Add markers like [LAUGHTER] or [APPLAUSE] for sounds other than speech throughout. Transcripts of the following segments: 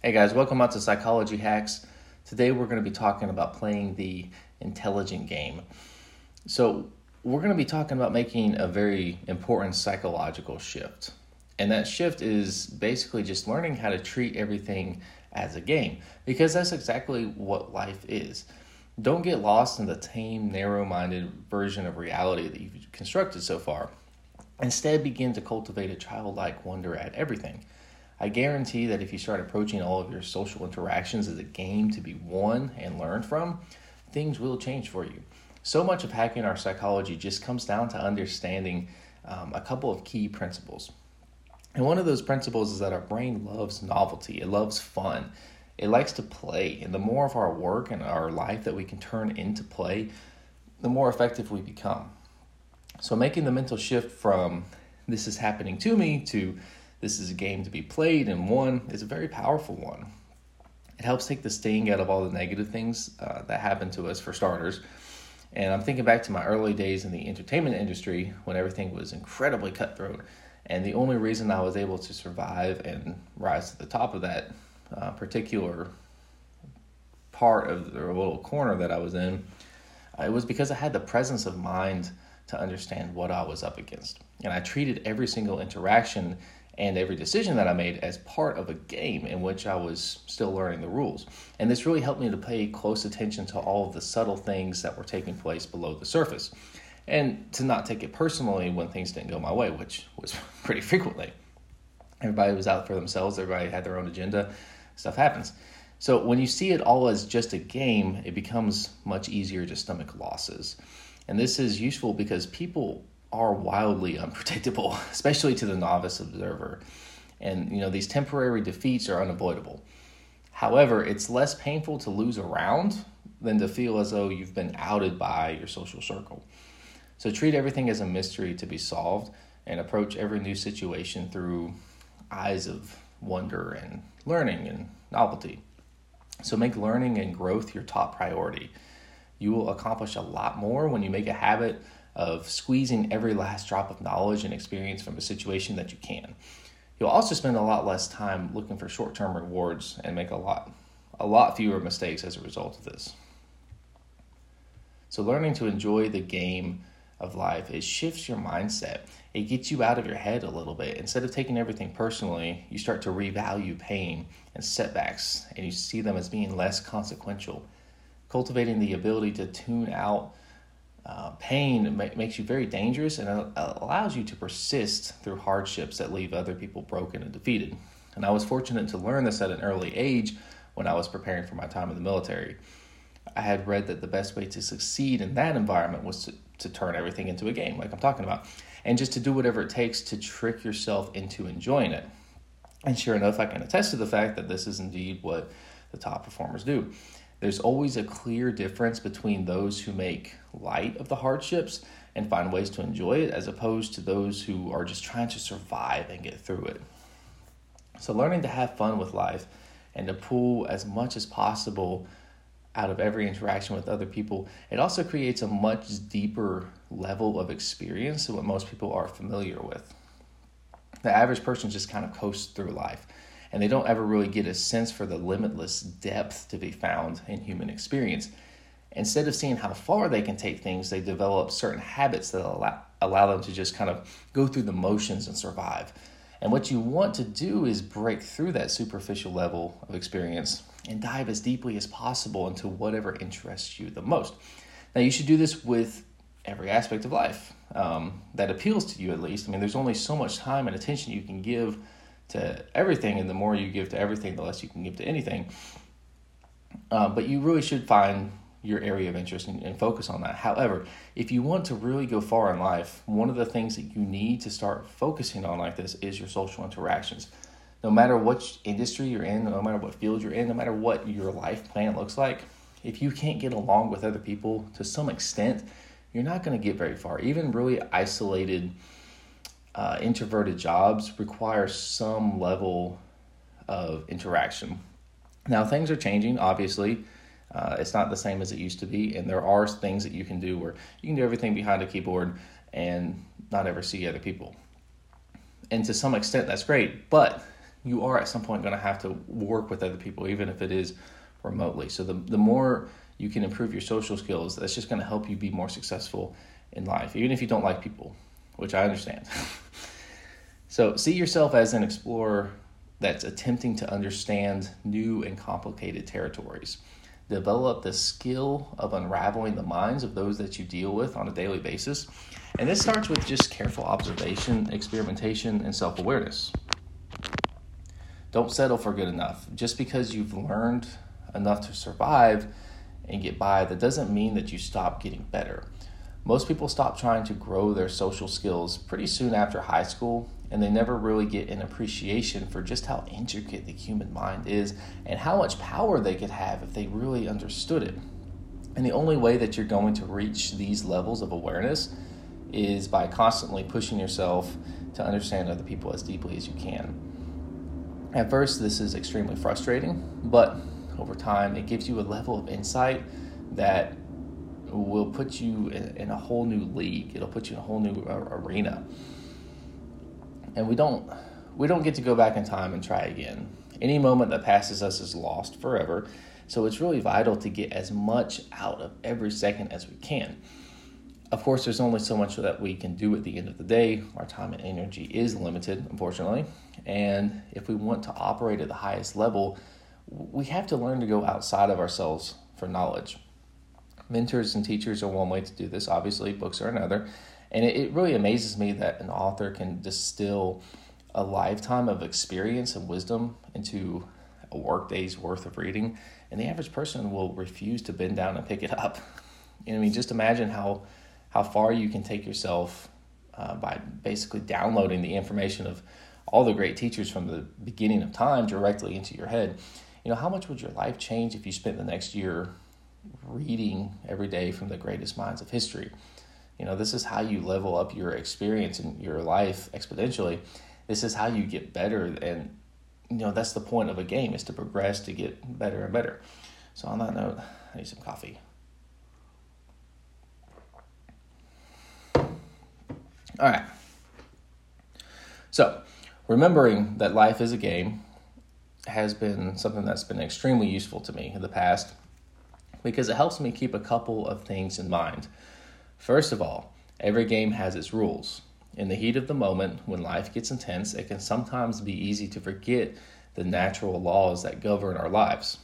Hey guys, welcome out to Psychology Hacks. Today we're going to be talking about playing the intelligent game. So, we're going to be talking about making a very important psychological shift. And that shift is basically just learning how to treat everything as a game because that's exactly what life is. Don't get lost in the tame, narrow minded version of reality that you've constructed so far. Instead, begin to cultivate a childlike wonder at everything. I guarantee that if you start approaching all of your social interactions as a game to be won and learned from, things will change for you. So much of hacking our psychology just comes down to understanding um, a couple of key principles. And one of those principles is that our brain loves novelty, it loves fun, it likes to play. And the more of our work and our life that we can turn into play, the more effective we become. So, making the mental shift from this is happening to me to this is a game to be played and won is a very powerful one. It helps take the sting out of all the negative things uh, that happen to us, for starters. And I'm thinking back to my early days in the entertainment industry when everything was incredibly cutthroat. And the only reason I was able to survive and rise to the top of that uh, particular part of the little corner that I was in, uh, it was because I had the presence of mind to understand what I was up against. And I treated every single interaction and every decision that I made as part of a game in which I was still learning the rules. And this really helped me to pay close attention to all of the subtle things that were taking place below the surface and to not take it personally when things didn't go my way, which was [LAUGHS] pretty frequently. Everybody was out for themselves, everybody had their own agenda, stuff happens. So when you see it all as just a game, it becomes much easier to stomach losses. And this is useful because people are wildly [LAUGHS] unpredictable, especially to the novice observer. And you know, these temporary defeats are unavoidable. However, it's less painful to lose a round than to feel as though you've been outed by your social circle. So treat everything as a mystery to be solved and approach every new situation through eyes of wonder and learning and novelty. So make learning and growth your top priority. You will accomplish a lot more when you make a habit of squeezing every last drop of knowledge and experience from a situation that you can. You'll also spend a lot less time looking for short-term rewards and make a lot a lot fewer mistakes as a result of this. So learning to enjoy the game of life, it shifts your mindset. It gets you out of your head a little bit. Instead of taking everything personally, you start to revalue pain and setbacks and you see them as being less consequential. Cultivating the ability to tune out uh, pain makes you very dangerous and allows you to persist through hardships that leave other people broken and defeated. And I was fortunate to learn this at an early age when I was preparing for my time in the military. I had read that the best way to succeed in that environment was to, to turn everything into a game, like I'm talking about, and just to do whatever it takes to trick yourself into enjoying it. And sure enough, I can attest to the fact that this is indeed what the top performers do. There's always a clear difference between those who make light of the hardships and find ways to enjoy it, as opposed to those who are just trying to survive and get through it. So, learning to have fun with life and to pull as much as possible out of every interaction with other people, it also creates a much deeper level of experience than what most people are familiar with. The average person just kind of coasts through life and they don't ever really get a sense for the limitless depth to be found in human experience. Instead of seeing how far they can take things, they develop certain habits that allow, allow them to just kind of go through the motions and survive. And what you want to do is break through that superficial level of experience and dive as deeply as possible into whatever interests you the most. Now, you should do this with every aspect of life um, that appeals to you, at least. I mean, there's only so much time and attention you can give to everything, and the more you give to everything, the less you can give to anything. Uh, but you really should find your area of interest and, and, focus on that. However, if you want to really go far in life, one of the things that you need to start focusing on like this is your social interactions. No matter what industry you're in, no matter what field you're in, no matter what your life plan looks like, if you can't get along with other people to some extent, you're not going to get very far. Even really isolated uh, introverted jobs require some level of interaction. Now, things are changing, obviously. Uh, it's not the same as it used to be, and there are things that you can do where you can do everything behind a keyboard and not ever see other people. And to some extent, that's great, but you are at some point going to have to work with other people, even if it is remotely. So the, the more you can improve your social skills, that's just going to help you be more successful in life, even if you don't like people, which I understand. [LAUGHS] so see yourself as an explorer that's attempting to understand new and complicated territories. Develop the skill of unraveling the minds of those that you deal with on a daily basis. And this starts with just careful observation, experimentation, and self awareness. Don't settle for good enough. Just because you've learned enough to survive and get by, that doesn't mean that you stop getting better. Most people stop trying to grow their social skills pretty soon after high school, and they never really get an appreciation for just how intricate the human mind is and how much power they could have if they really understood it. And the only way that you're going to reach these levels of awareness is by constantly pushing yourself to understand other people as deeply as you can. At first, this is extremely frustrating, but over time, it gives you a level of insight that will put you in, in a whole new league. It'll put you in a whole new uh, arena. And we don't we don't get to go back in time and try again. Any moment that passes us is lost forever. So it's really vital to get as much out of every second as we can. Of course, there's only so much that we can do at the end of the day. Our time and energy is limited, unfortunately. And if we want to operate at the highest level, we have to learn to go outside of ourselves for knowledge. Mentors and teachers are one way to do this, obviously, books are another. And it, it really amazes me that an author can distill a lifetime of experience and wisdom into a workday's worth of reading, and the average person will refuse to bend down and pick it up. [LAUGHS] You know, I mean, just imagine how how far you can take yourself uh, by basically downloading the information of all the great teachers from the beginning of time directly into your head. You know, how much would your life change if you spent the next year reading every day from the greatest minds of history? You know, this is how you level up your experience and your life exponentially. This is how you get better. And, you know, that's the point of a game is to progress to get better and better. So, on that note, I need some coffee. All right. So, remembering that life is a game has been something that's been extremely useful to me in the past because it helps me keep a couple of things in mind. First of all, every game has its rules. In the heat of the moment, when life gets intense, it can sometimes be easy to forget the natural laws that govern our lives.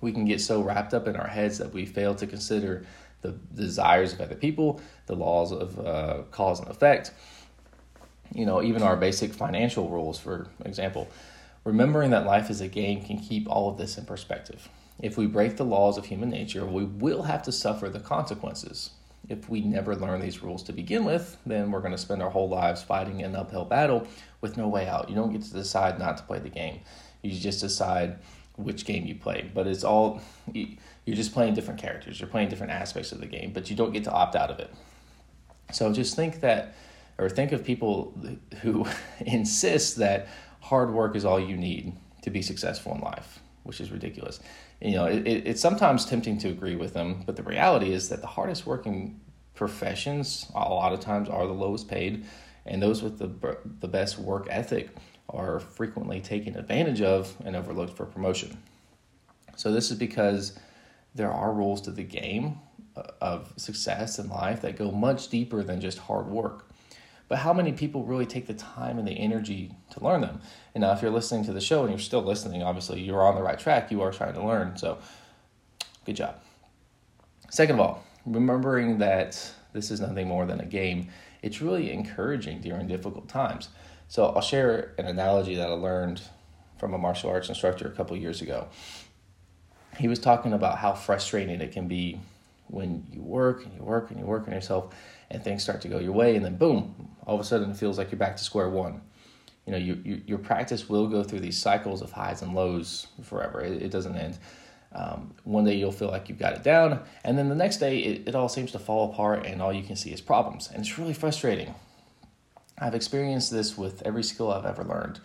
We can get so wrapped up in our heads that we fail to consider the desires of other people, the laws of uh, cause and effect, you know, even our basic financial rules, for example. Remembering that life is a game can keep all of this in perspective. If we break the laws of human nature, we will have to suffer the consequences. If we never learn these rules to begin with, then we're going to spend our whole lives fighting an uphill battle with no way out. You don't get to decide not to play the game. You just decide which game you play. But it's all you're just playing different characters. You're playing different aspects of the game, but you don't get to opt out of it. So just think that or think of people who [LAUGHS] insist that hard work is all you need to be successful in life, which is ridiculous. You know, it, it, it's sometimes tempting to agree with them, but the reality is that the hardest working professions a lot of times are the lowest paid, and those with the the best work ethic are frequently taken advantage of and overlooked for promotion. So this is because there are rules to the game uh, of success in life that go much deeper than just hard work but how many people really take the time and the energy to learn them? And now, if you're listening to the show and you're still listening, obviously you're on the right track. You are trying to learn. So, good job. Second of all, remembering that this is nothing more than a game, it's really encouraging during difficult times. So, I'll share an analogy that I learned from a martial arts instructor a couple years ago. He was talking about how frustrating it can be when you work and you work and you work on yourself and things start to go your way and then boom all of a sudden it feels like you're back to square one. You know you, you, your practice will go through these cycles of highs and lows forever. It, it doesn't end. Um, one day you'll feel like you've got it down and then the next day it, it all seems to fall apart and all you can see is problems. And it's really frustrating. I've experienced this with every skill i've ever learned.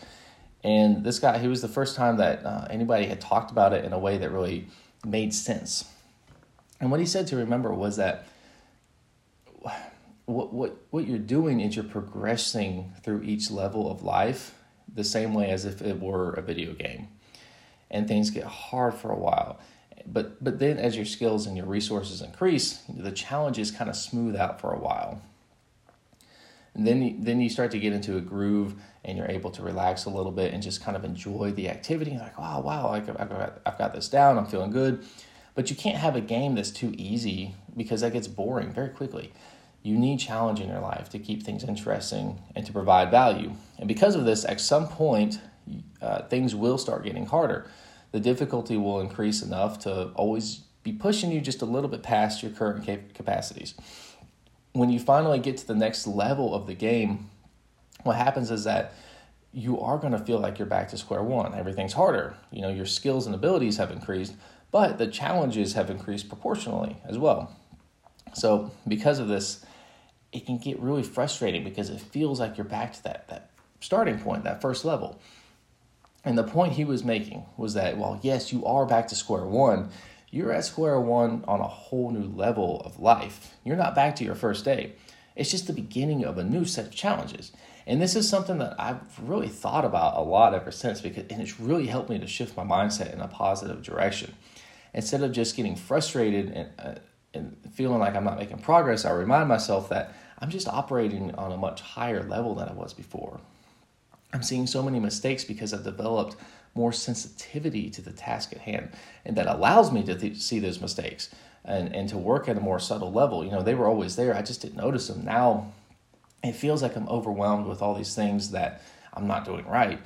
And this guy he was the first time that uh, anybody had talked about it in a way that really made sense. And what he said to remember was that what what what you're doing is you're progressing through each level of life the same way as if it were a video game. And things get hard for a while. But but then as your skills and your resources increase, the challenges kind of smooth out for a while. And then you, then you start to get into a groove and you're able to relax a little bit and just kind of enjoy the activity. You're like, oh, wow, wow, I've got, I've got this down. I'm feeling good. But you can't have a game that's too easy because that gets boring very quickly. You need challenge in your life to keep things interesting and to provide value. And because of this, at some point, uh, things will start getting harder. The difficulty will increase enough to always be pushing you just a little bit past your current cap- capacities. When you finally get to the next level of the game, what happens is that you are going to feel like you're back to square one. Everything's harder. You know, your skills and abilities have increased, but the challenges have increased proportionally as well. So, because of this, it can get really frustrating because it feels like you're back to that, that starting point, that first level. And the point he was making was that, while, yes, you are back to square one, you're at square one on a whole new level of life. You're not back to your first day. It's just the beginning of a new set of challenges. And this is something that I've really thought about a lot ever since because and it's really helped me to shift my mindset in a positive direction. Instead of just getting frustrated and, uh, and feeling like I'm not making progress, I remind myself that I'm just operating on a much higher level than I was before. I'm seeing so many mistakes because I've developed more sensitivity to the task at hand, and that allows me to th- see those mistakes and, and to work at a more subtle level. You know, they were always there, I just didn't notice them. Now it feels like I'm overwhelmed with all these things that I'm not doing right.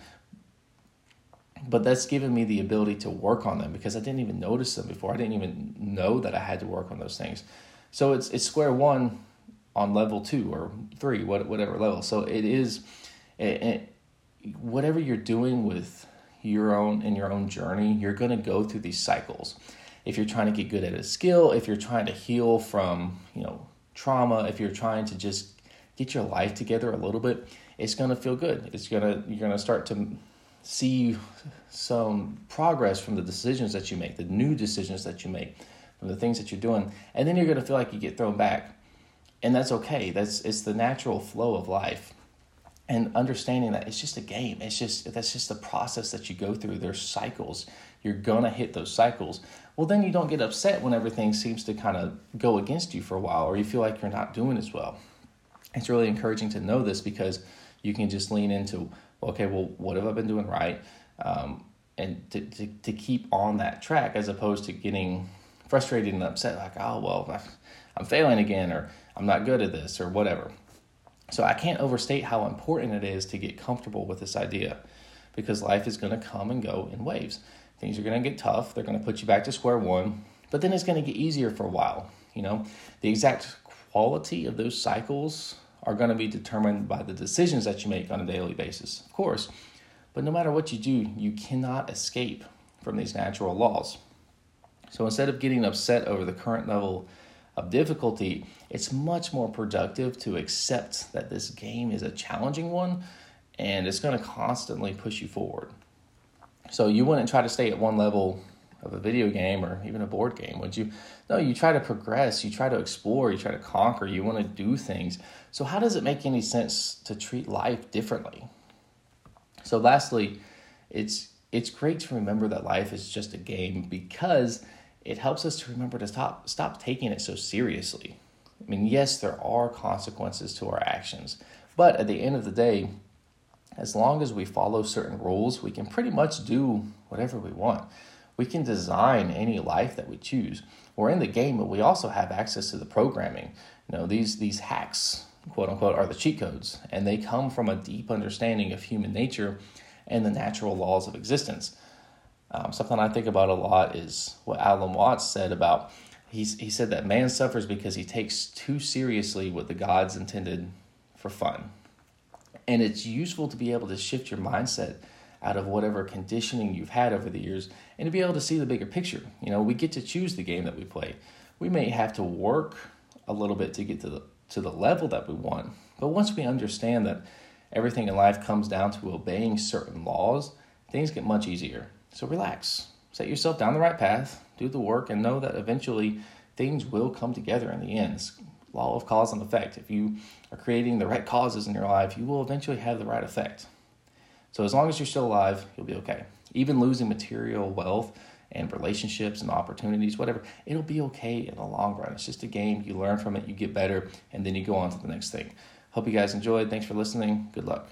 But that's given me the ability to work on them because I didn't even notice them before. I didn't even know that I had to work on those things. So it's it's square one on level two or three, whatever level. So it is, it, it, whatever you're doing with your own in your own journey, you're going to go through these cycles. If you're trying to get good at a skill, if you're trying to heal from you know trauma, if you're trying to just get your life together a little bit, it's going to feel good. It's going to you're going to start to see some progress from the decisions that you make, the new decisions that you make, from the things that you're doing, and then you're going to feel like you get thrown back, and that's okay. That's it's the natural flow of life, and understanding that it's just a game. It's just that's just the process that you go through. There's cycles. You're gonna hit those cycles. Well, then you don't get upset when everything seems to kind of go against you for a while, or you feel like you're not doing as well it's really encouraging to know this because you can just lean into okay well what have i been doing right? Um, and to, to, to keep on that track as opposed to getting frustrated and upset like oh well i'm failing again or i'm not good at this or whatever. So i can't overstate how important it is to get comfortable with this idea because life is going to come and go in waves. Things are going to get tough they're going to put you back to square one but then it's going to get easier for a while you know? The exact quality of those cycles are going to be determined by the decisions that you make on a daily basis, of course. But no matter what you do, you cannot escape from these natural laws. So instead of getting upset over the current level of difficulty, it's much more productive to accept that this game is a challenging one and it's going to constantly push you forward. So you wouldn't try to stay at one level of a video game or even a board game? Would you? No, you try to progress, you try to explore, you try to conquer, you want to do things. So, how does it make any sense to treat life differently? So, lastly, it's it's great to remember that life is just a game because it helps us to remember to stop stop taking it so seriously. I mean, yes, there are consequences to our actions, but at the end of the day, as long as we follow certain rules, we can pretty much do whatever we want. We can design any life that we choose. We're in the game, but we also have access to the programming. You know, these these hacks, quote unquote, are the cheat codes, and they come from a deep understanding of human nature and the natural laws of existence. Um, something I think about a lot is what Alan Watts said about he's, he said that man suffers because he takes too seriously what the gods intended for fun. And it's useful to be able to shift your mindset out of whatever conditioning you've had over the years and to be able to see the bigger picture. You know, we get to choose the game that we play. We may have to work a little bit to get to the to the level that we want. But once we understand that everything in life comes down to obeying certain laws, things get much easier. So relax. Set yourself down the right path, do the work and know that eventually things will come together in the end. It's law of cause and effect. If you are creating the right causes in your life, you will eventually have the right effect. So as long as you're still alive, you'll be okay. Even losing material wealth and relationships and opportunities, whatever, it'll be okay in the long run. It's just a game. You learn from it, you get better, and then you go on to the next thing. Hope you guys enjoyed. Thanks for listening. Good luck.